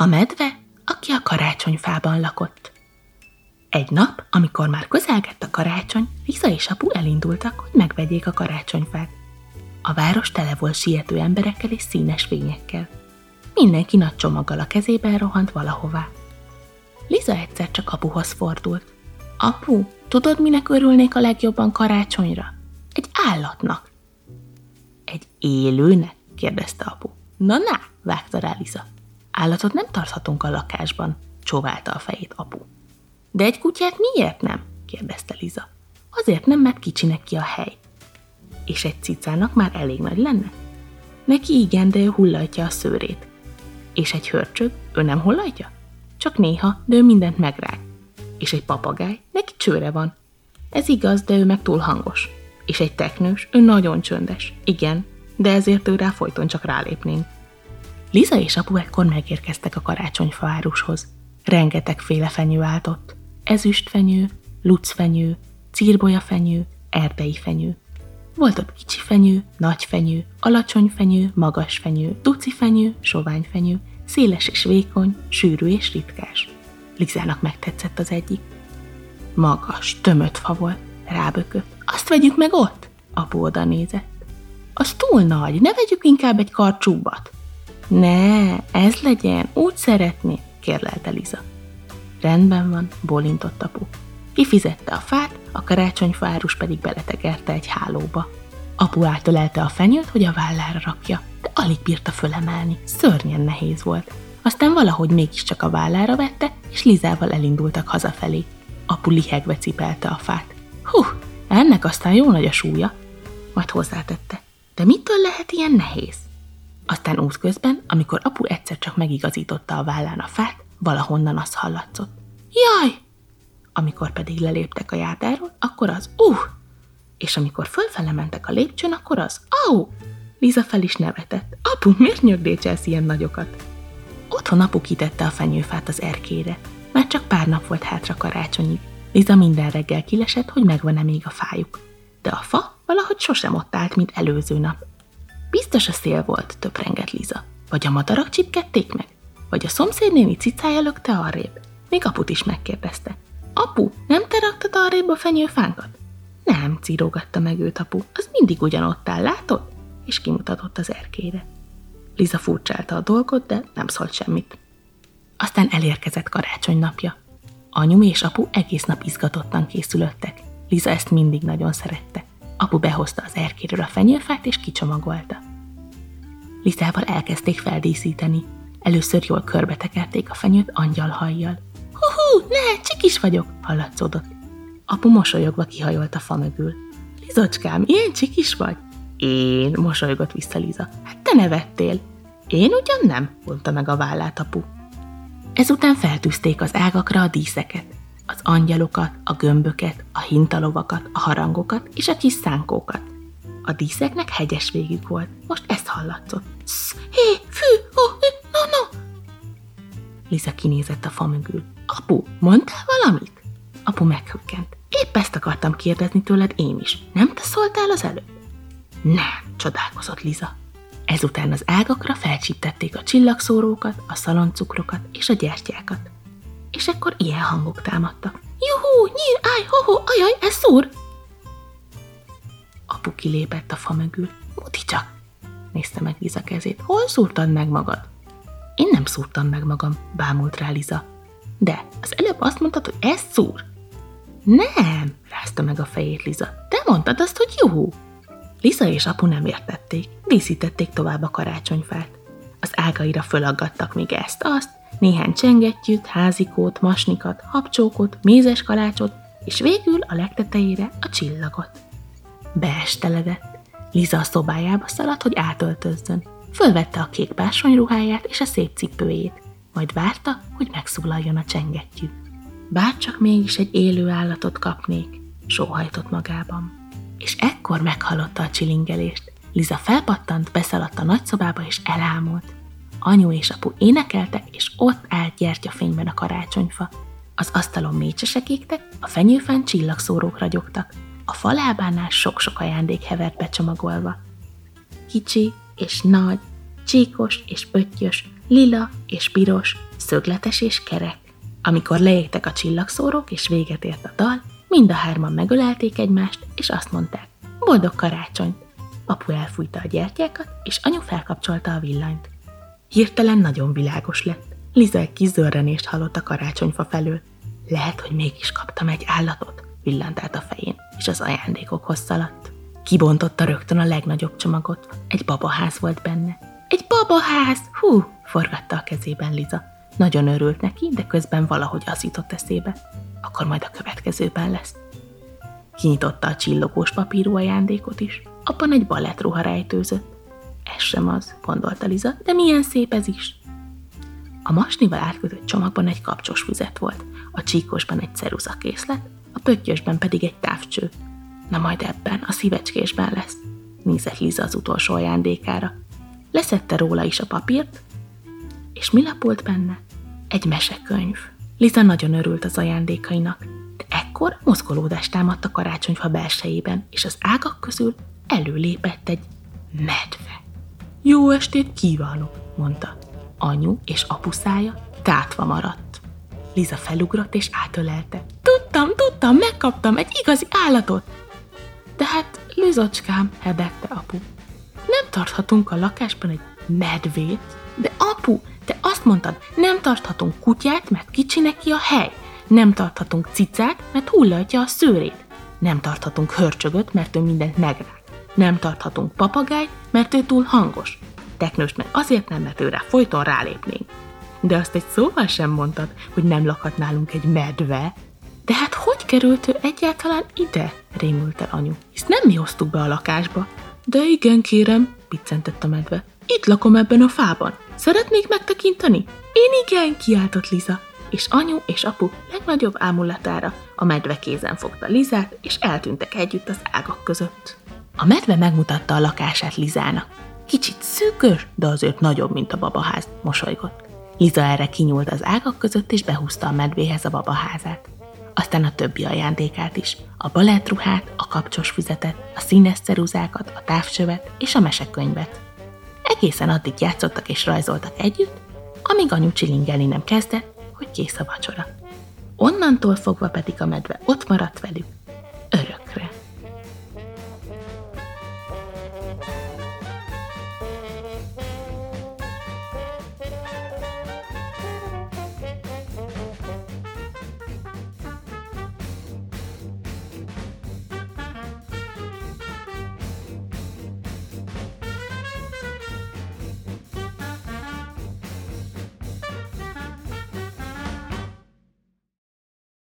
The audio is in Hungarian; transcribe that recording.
A medve, aki a karácsonyfában lakott. Egy nap, amikor már közelgett a karácsony, Liza és apu elindultak, hogy megvegyék a karácsonyfát. A város tele volt siető emberekkel és színes fényekkel. Mindenki nagy csomaggal a kezében rohant valahová. Liza egyszer csak apuhoz fordult. Apu, tudod, minek örülnék a legjobban karácsonyra? Egy állatnak. Egy élőnek? kérdezte apu. Na-na, vágta rá Liza. Állatot nem tarthatunk a lakásban, csóválta a fejét apu. De egy kutyát miért nem? kérdezte Liza. Azért nem, mert kicsinek ki a hely. És egy cicának már elég nagy lenne? Neki igen, de ő hullatja a szőrét. És egy hörcsög, ő nem hullatja? Csak néha, de ő mindent megrág. És egy papagáj, neki csőre van. Ez igaz, de ő meg túl hangos. És egy teknős, ő nagyon csöndes. Igen, de ezért ő rá folyton csak rálépnénk. Liza és apu ekkor megérkeztek a karácsonyfaárushoz. Rengeteg fenyő állt ott. Ezüstfenyő, lucfenyő, círbolyafenyő, erdei fenyő. Volt ott kicsi fenyő, nagy fenyő, alacsony fenyő, magas fenyő, duci fenyő, sovány fenyő, széles és vékony, sűrű és ritkás. Lizának megtetszett az egyik. Magas, tömött fa volt, rábökött. Azt vegyük meg ott? Apu oda nézett. Az túl nagy, ne vegyük inkább egy karcsúbbat. Ne, ez legyen, úgy szeretné, kérlelte Liza. Rendben van, bólintott apu. Kifizette a fát, a karácsonyfárus pedig beletegerte egy hálóba. Apu átölelte a fenyőt, hogy a vállára rakja, de alig bírta fölemelni, szörnyen nehéz volt. Aztán valahogy mégiscsak a vállára vette, és Lizával elindultak hazafelé. Apu lihegve cipelte a fát. Hú, ennek aztán jó nagy a súlya. Majd hozzátette. De mitől lehet ilyen nehéz? Aztán útközben, amikor apu egyszer csak megigazította a vállán a fát, valahonnan az hallatszott. Jaj! Amikor pedig leléptek a járdáról, akkor az uh! És amikor fölfele mentek a lépcsőn, akkor az au! Liza fel is nevetett. Apu, miért nyögdécselsz ilyen nagyokat? Otthon apu kitette a fenyőfát az erkére. Már csak pár nap volt hátra karácsonyig. Liza minden reggel kilesett, hogy megvan-e még a fájuk. De a fa valahogy sosem ott állt, mint előző nap. Biztos a szél volt, töprengett Liza. Vagy a madarak csipkedték meg? Vagy a szomszédnéni cicája lökte arrébb? Még aput is megkérdezte. Apu, nem te raktad arrébb a fenyőfánkat? Nem, círogatta meg őt apu, az mindig ugyanott áll, látod? És kimutatott az erkére. Liza furcsálta a dolgot, de nem szólt semmit. Aztán elérkezett karácsony napja. Anyu és apu egész nap izgatottan készülöttek. Liza ezt mindig nagyon szerette. Apu behozta az erkéről a fenyőfát és kicsomagolta. Lizával elkezdték feldíszíteni. Először jól körbetekerték a fenyőt angyalhajjal. Hú, ne, csikis vagyok, hallatszódott. Apu mosolyogva kihajolt a fa mögül. Lizocskám, ilyen csikis vagy? Én, mosolygott vissza Liza. Hát te nevettél. Én ugyan nem, mondta meg a vállát apu. Ezután feltűzték az ágakra a díszeket az angyalokat, a gömböket, a hintalovakat, a harangokat és a kis szánkókat. A díszeknek hegyes végük volt, most ezt hallatszott. Hé, fű, oh, no, no! Liza kinézett a fa mögül. Apu, mondtál valamit? Apu meghökkent. Épp ezt akartam kérdezni tőled én is. Nem te szóltál az előbb? Nem, csodálkozott Liza. Ezután az ágakra felcsíptették a csillagszórókat, a szaloncukrokat és a gyertyákat és ekkor ilyen hangok támadtak. Juhú, nyír, állj, hoho, ajaj, ez szúr! Apu kilépett a fa mögül. Muti csak! Nézte meg Liza kezét. Hol szúrtad meg magad? Én nem szúrtam meg magam, bámult rá Liza. De az előbb azt mondtad, hogy ez szúr. Nem, rázta meg a fejét Liza. Te mondtad azt, hogy juhú. Liza és apu nem értették, díszítették tovább a karácsonyfát. Az ágaira fölaggattak még ezt-azt, néhány csengettyűt, házikót, masnikat, habcsókot, mézes kalácsot, és végül a legtetejére a csillagot. Beesteledett. Liza a szobájába szaladt, hogy átöltözzön. Fölvette a kék bársonyruháját és a szép cipőjét, majd várta, hogy megszólaljon a csengettyű. Bárcsak mégis egy élő állatot kapnék, sóhajtott magában. És ekkor meghallotta a csilingelést. Liza felpattant, beszaladt a nagyszobába és elámult. Anyu és apu énekeltek, és ott állt gyertyafényben a karácsonyfa. Az asztalon mécsesek égtek, a fenyőfán csillagszórók ragyogtak. A falábánál sok-sok ajándék hevert becsomagolva. Kicsi és nagy, csíkos és pöttyös, lila és piros, szögletes és kerek. Amikor leégtek a csillagszórók és véget ért a dal, mind a hárman megölelték egymást, és azt mondták, boldog karácsony! Apu elfújta a gyertyákat, és anyu felkapcsolta a villanyt. Hirtelen nagyon világos lett. Liza egy kis zörrenést hallott a karácsonyfa felől. Lehet, hogy mégis kaptam egy állatot, villant át a fején, és az ajándékokhoz szaladt. Kibontotta rögtön a legnagyobb csomagot. Egy babaház volt benne. Egy babaház! Hú! forgatta a kezében Liza. Nagyon örült neki, de közben valahogy az jutott eszébe. Akkor majd a következőben lesz. Kinyitotta a csillogós papírú ajándékot is. Abban egy balettruha rejtőzött. Ez sem az, gondolta Liza, de milyen szép ez is. A masnival átkötött csomagban egy kapcsos füzet volt, a csíkosban egy ceruzakészlet, a pöttyösben pedig egy távcső. Na majd ebben, a szívecskésben lesz, nézett Liza az utolsó ajándékára. Leszette róla is a papírt, és mi lapolt benne? Egy mesekönyv. Liza nagyon örült az ajándékainak, de ekkor mozgolódást támadt a karácsonyfa belsejében, és az ágak közül előlépett egy medve. Jó estét kívánok, mondta. Anyu és apu szája tátva maradt. Liza felugrott és átölelte. Tudtam, tudtam, megkaptam egy igazi állatot. De hát, Lizocskám, hebegte apu. Nem tarthatunk a lakásban egy medvét. De apu, te azt mondtad, nem tarthatunk kutyát, mert kicsi neki a hely. Nem tarthatunk cicát, mert hullatja a szőrét. Nem tarthatunk hörcsögöt, mert ő mindent megrá. Nem tarthatunk papagájt, mert ő túl hangos. Teknőst meg azért nem, mert őre folyton rálépnénk. De azt egy szóval sem mondtad, hogy nem lakhat nálunk egy medve. De hát hogy került ő egyáltalán ide? rémült el anyu. Hisz nem mi hoztuk be a lakásba. De igen, kérem, piccentett a medve. Itt lakom ebben a fában. Szeretnék megtekinteni? Én igen, kiáltott Liza. És anyu és apu legnagyobb ámulatára a medve kézen fogta Lizát, és eltűntek együtt az ágak között. A medve megmutatta a lakását Lizának. Kicsit szűkös, de azért nagyobb, mint a babaház, mosolygott. Liza erre kinyúlt az ágak között, és behúzta a medvéhez a babaházát. Aztán a többi ajándékát is, a balettruhát, a kapcsos füzetet, a színes ceruzákat, a távcsövet és a mesekönyvet. Egészen addig játszottak és rajzoltak együtt, amíg anyu csilingelni nem kezdett, hogy kész a vacsora. Onnantól fogva pedig a medve ott maradt velük.